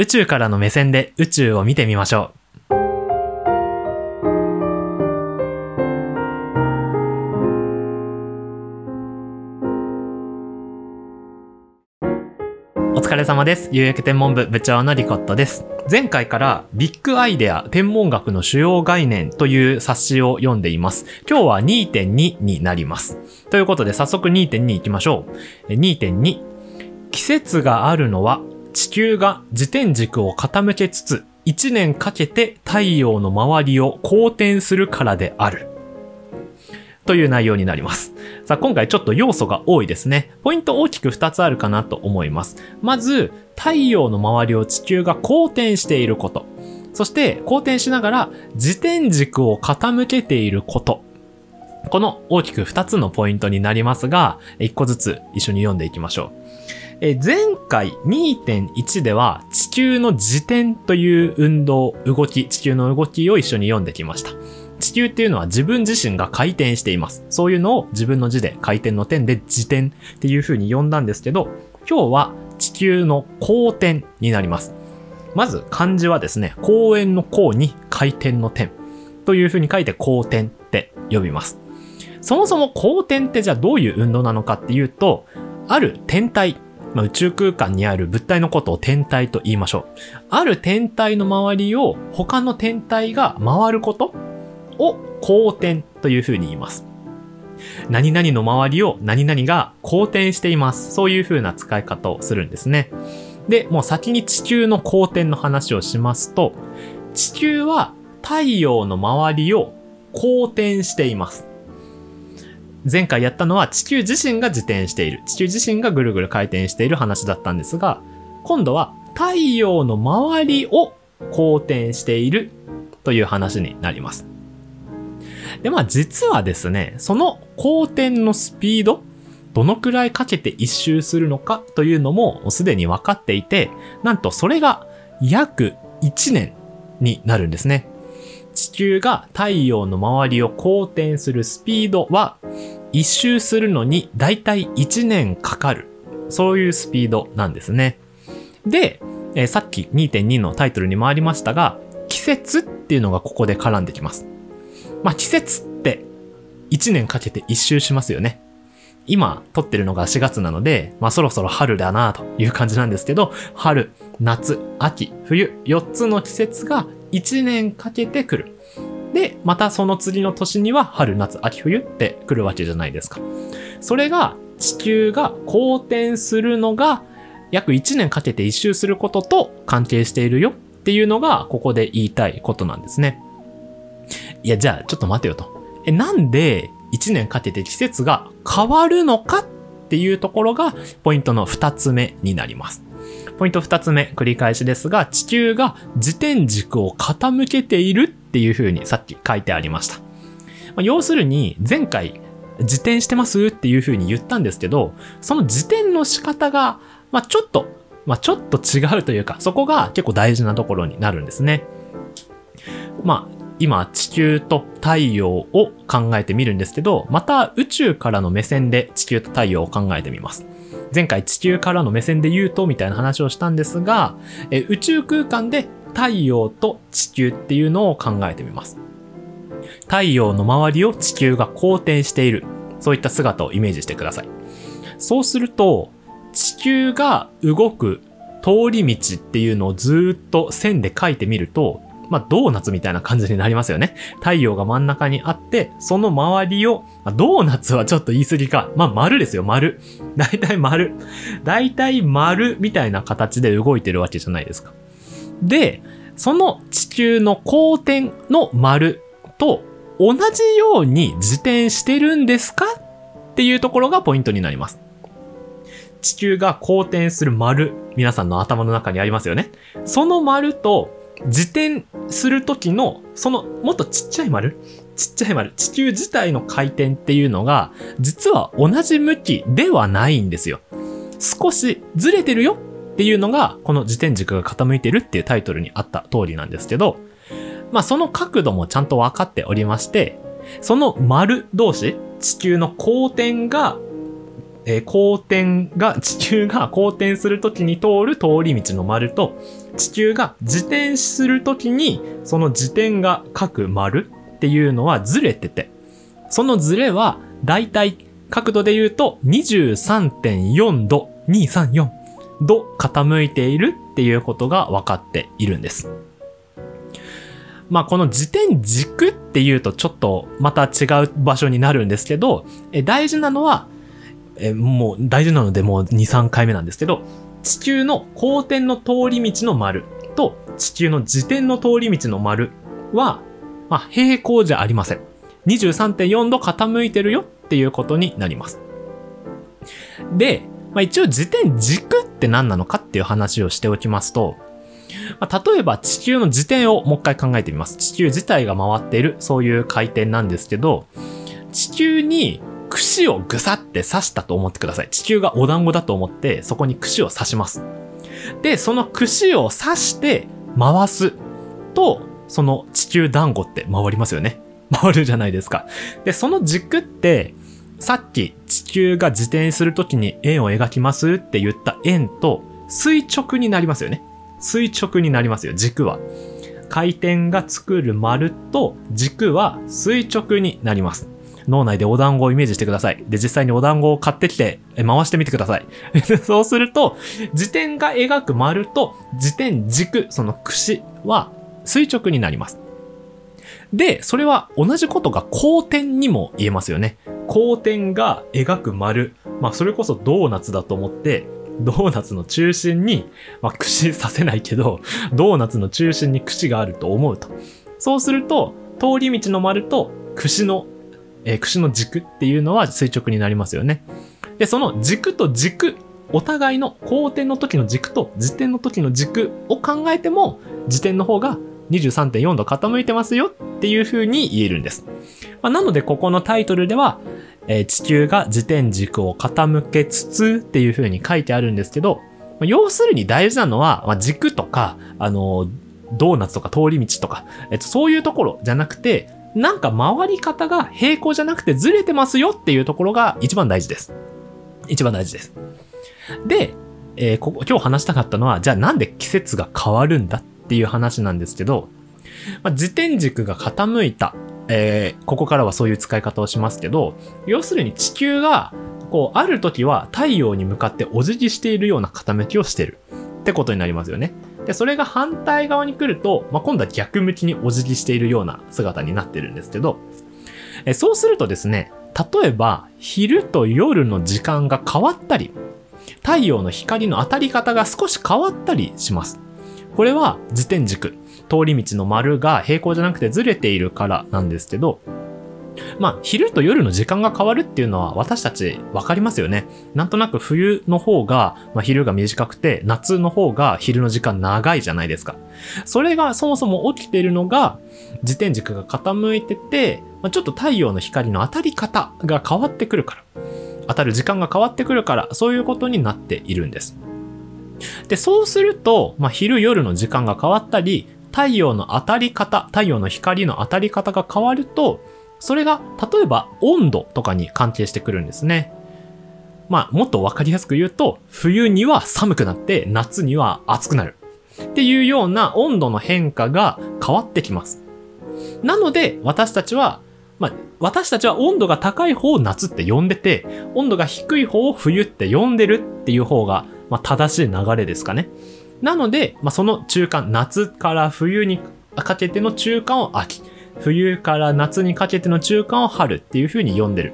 宇宙からの目線で宇宙を見てみましょう。お疲れ様です。有益天文部部長のリコットです。前回からビッグアイデア天文学の主要概念という冊子を読んでいます。今日は2.2になります。ということで早速2.2いきましょう。2.2。季節があるのは地球が自転軸を傾けつつ1年かけて太陽の周りを公転するからである。という内容になります。さあ、今回ちょっと要素が多いですね。ポイント大きく2つあるかなと思います。まず、太陽の周りを地球が公転していること。そして、公転しながら自転軸を傾けていること。この大きく2つのポイントになりますが、1個ずつ一緒に読んでいきましょう。え前回2.1では地球の自転という運動、動き、地球の動きを一緒に読んできました。地球っていうのは自分自身が回転しています。そういうのを自分の字で回転の点で自転っていう風に呼んだんですけど、今日は地球の公転になります。まず漢字はですね、公園の公に回転の点という風に書いて公転って呼びます。そもそも公転ってじゃあどういう運動なのかっていうと、ある天体、まあ、宇宙空間にある物体のことを天体と言いましょう。ある天体の周りを他の天体が回ることを公転という風に言います。何々の周りを何々が公転しています。そういう風な使い方をするんですね。で、もう先に地球の公転の話をしますと、地球は太陽の周りを公転しています。前回やったのは地球自身が自転している。地球自身がぐるぐる回転している話だったんですが、今度は太陽の周りを公転しているという話になります。で、まあ実はですね、その公転のスピード、どのくらいかけて一周するのかというのもすでに分かっていて、なんとそれが約1年になるんですね。地球が太陽の周りを公転するスピードは、一周するのにだいたい1年かかる。そういうスピードなんですね。で、えーさっき2.2のタイトルにもありましたが、季節っていうのがここで絡んできます。まあ季節って1年かけて一周しますよね。今撮ってるのが4月なので、まあそろそろ春だなという感じなんですけど、春、夏、秋、冬、4つの季節が1年かけて来る。で、またその次の年には春、夏、秋、冬って来るわけじゃないですか。それが地球が公転するのが約1年かけて一周することと関係しているよっていうのがここで言いたいことなんですね。いや、じゃあちょっと待てよと。え、なんで1年かけて季節が変わるのかっていうところがポイントの2つ目になります。ポイント2つ目、繰り返しですが、地球が自転軸を傾けているっていう風にさっき書いてありました。まあ要するに、前回、自転してますっていう風に言ったんですけど、その自転の仕方が、まあちょっと、まあちょっと違うというか、そこが結構大事なところになるんですね。まあ、今地球と太陽を考えてみるんですけど、また宇宙からの目線で地球と太陽を考えてみます。前回地球からの目線で言うとみたいな話をしたんですが、え宇宙空間で太陽と地球っていうのを考えてみます。太陽の周りを地球が公転している。そういった姿をイメージしてください。そうすると、地球が動く通り道っていうのをずっと線で書いてみると、まあ、ドーナツみたいな感じになりますよね。太陽が真ん中にあって、その周りを、まあドーナツはちょっと言い過ぎか。まあ、丸ですよ、丸。だいたい丸。だいたい丸みたいな形で動いてるわけじゃないですか。で、その地球の公転の丸と同じように自転してるんですかっていうところがポイントになります。地球が公転する丸、皆さんの頭の中にありますよね。その丸と自転する時の、そのもっとちっちゃい丸ちっちゃい丸、地球自体の回転っていうのが、実は同じ向きではないんですよ。少しずれてるよっていうのが、この自転軸が傾いてるっていうタイトルにあった通りなんですけど、まあその角度もちゃんと分かっておりまして、その丸同士、地球の公転が、えー公転が、地球が公転するときに通る通り道の丸と、地球が自転するときに、その自転が書く丸っていうのはずれてて、そのずれは、だいたい角度で言うと23.4度、234度傾いているっていうことが分かっているんです。まあこの自転軸っていうとちょっとまた違う場所になるんですけど、え大事なのは、えもう大事なのでもう2、3回目なんですけど、地球の公転の通り道の丸と地球の自転の通り道の丸は、まあ、平行じゃありません。23.4度傾いてるよっていうことになります。で、まあ、一応自転軸って何なのかっていう話をしておきますと、まあ、例えば地球の自転をもう一回考えてみます。地球自体が回っている、そういう回転なんですけど、地球に串をぐさって刺したと思ってください。地球がお団子だと思って、そこに串を刺します。で、その串を刺して回すと、その地球団子って回りますよね。回るじゃないですか。で、その軸って、さっき地球が自転するときに円を描きますって言った円と垂直になりますよね。垂直になりますよ、軸は。回転が作る丸と軸は垂直になります。脳内でお団子をイメージしてください。で、実際にお団子を買ってきて、回してみてください。そうすると、自転が描く丸と自転軸、その串は垂直になります。で、それは同じことが光点にも言えますよね。光点が描く丸。まあ、それこそドーナツだと思って、ドーナツの中心に、まあ、串させないけど、ドーナツの中心に串があると思うと。そうすると、通り道の丸と串のえー、串の軸っていうのは垂直になりますよね。で、その軸と軸、お互いの後転の時の軸と自転の時の軸を考えても、自転の方が23.4度傾いてますよっていう風に言えるんです。まあ、なので、ここのタイトルでは、えー、地球が自転軸を傾けつつっていう風に書いてあるんですけど、まあ、要するに大事なのは、まあ、軸とか、あのー、ドーナツとか通り道とか、えっと、そういうところじゃなくて、なんか回り方が平行じゃなくてずれてますよっていうところが一番大事です。一番大事です。で、えー、ここ、今日話したかったのは、じゃあなんで季節が変わるんだっていう話なんですけど、まあ、自転軸が傾いた、えー、ここからはそういう使い方をしますけど、要するに地球が、こう、ある時は太陽に向かってお辞儀しているような傾きをしてるってことになりますよね。で、それが反対側に来ると、まあ、今度は逆向きにお辞儀しているような姿になってるんですけど、えそうするとですね、例えば、昼と夜の時間が変わったり、太陽の光の当たり方が少し変わったりします。これは自転軸、通り道の丸が平行じゃなくてずれているからなんですけど、まあ、昼と夜の時間が変わるっていうのは私たちわかりますよね。なんとなく冬の方が、まあ、昼が短くて、夏の方が昼の時間長いじゃないですか。それがそもそも起きているのが、自転軸が傾いてて、まあ、ちょっと太陽の光の当たり方が変わってくるから。当たる時間が変わってくるから、そういうことになっているんです。で、そうすると、まあ、昼夜の時間が変わったり、太陽の当たり方、太陽の光の当たり方が変わると、それが、例えば温度とかに関係してくるんですね。まあ、もっとわかりやすく言うと、冬には寒くなって夏には暑くなる。っていうような温度の変化が変わってきます。なので、私たちは、まあ、私たちは温度が高い方を夏って呼んでて、温度が低い方を冬って呼んでるっていう方が、まあ、正しい流れですかね。なので、まあ、その中間、夏から冬にかけての中間を秋。冬から夏にかけての中間を春っていう風に呼んでる。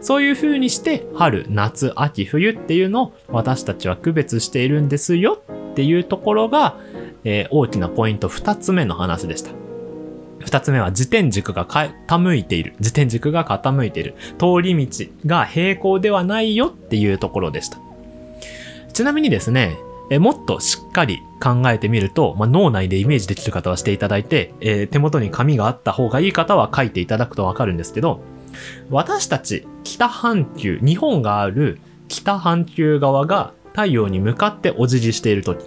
そういう風にして春、夏、秋、冬っていうのを私たちは区別しているんですよっていうところが、えー、大きなポイント二つ目の話でした。二つ目は自転軸が傾いている。自転軸が傾いている。通り道が平行ではないよっていうところでした。ちなみにですね、えもっとしっかり考えてみると、まあ、脳内でイメージできる方はしていただいて、えー、手元に紙があった方がいい方は書いていただくとわかるんですけど、私たち北半球、日本がある北半球側が太陽に向かってお辞儀しているとき、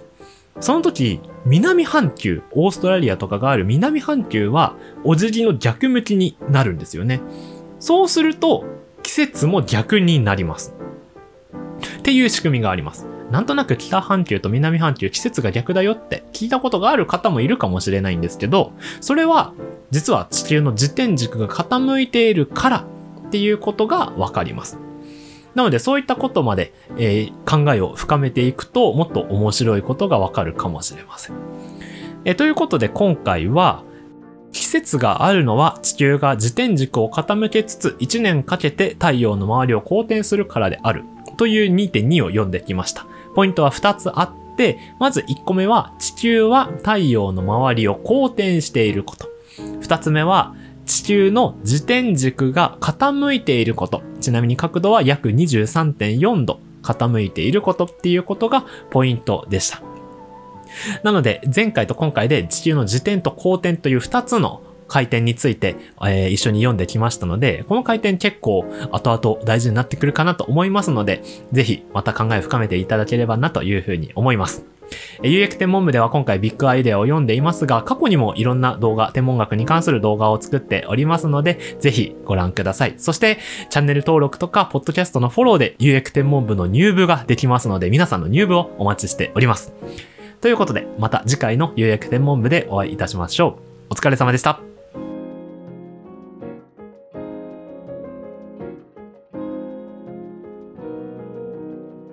その時、南半球、オーストラリアとかがある南半球は、お辞儀の逆向きになるんですよね。そうすると、季節も逆になります。っていう仕組みがあります。なんとなく北半球と南半球季節が逆だよって聞いたことがある方もいるかもしれないんですけど、それは実は地球の自転軸が傾いているからっていうことがわかります。なのでそういったことまで、えー、考えを深めていくともっと面白いことがわかるかもしれません。えー、ということで今回は季節があるのは地球が自転軸を傾けつつ1年かけて太陽の周りを公転するからであるという2.2を読んできました。ポイントは2つあって、まず1個目は地球は太陽の周りを公転していること。2つ目は地球の自転軸が傾いていること。ちなみに角度は約23.4度傾いていることっていうことがポイントでした。なので、前回と今回で地球の自転と公転という2つの回転について、えー、一緒に読んできましたので、この回転結構後々大事になってくるかなと思いますので、ぜひまた考えを深めていただければなというふうに思います。有益天文部では今回ビッグアイデアを読んでいますが、過去にもいろんな動画、天文学に関する動画を作っておりますので、ぜひご覧ください。そして、チャンネル登録とか、ポッドキャストのフォローで有益天文部の入部ができますので、皆さんの入部をお待ちしております。ということで、また次回の有益天文部でお会いいたしましょう。お疲れ様でした。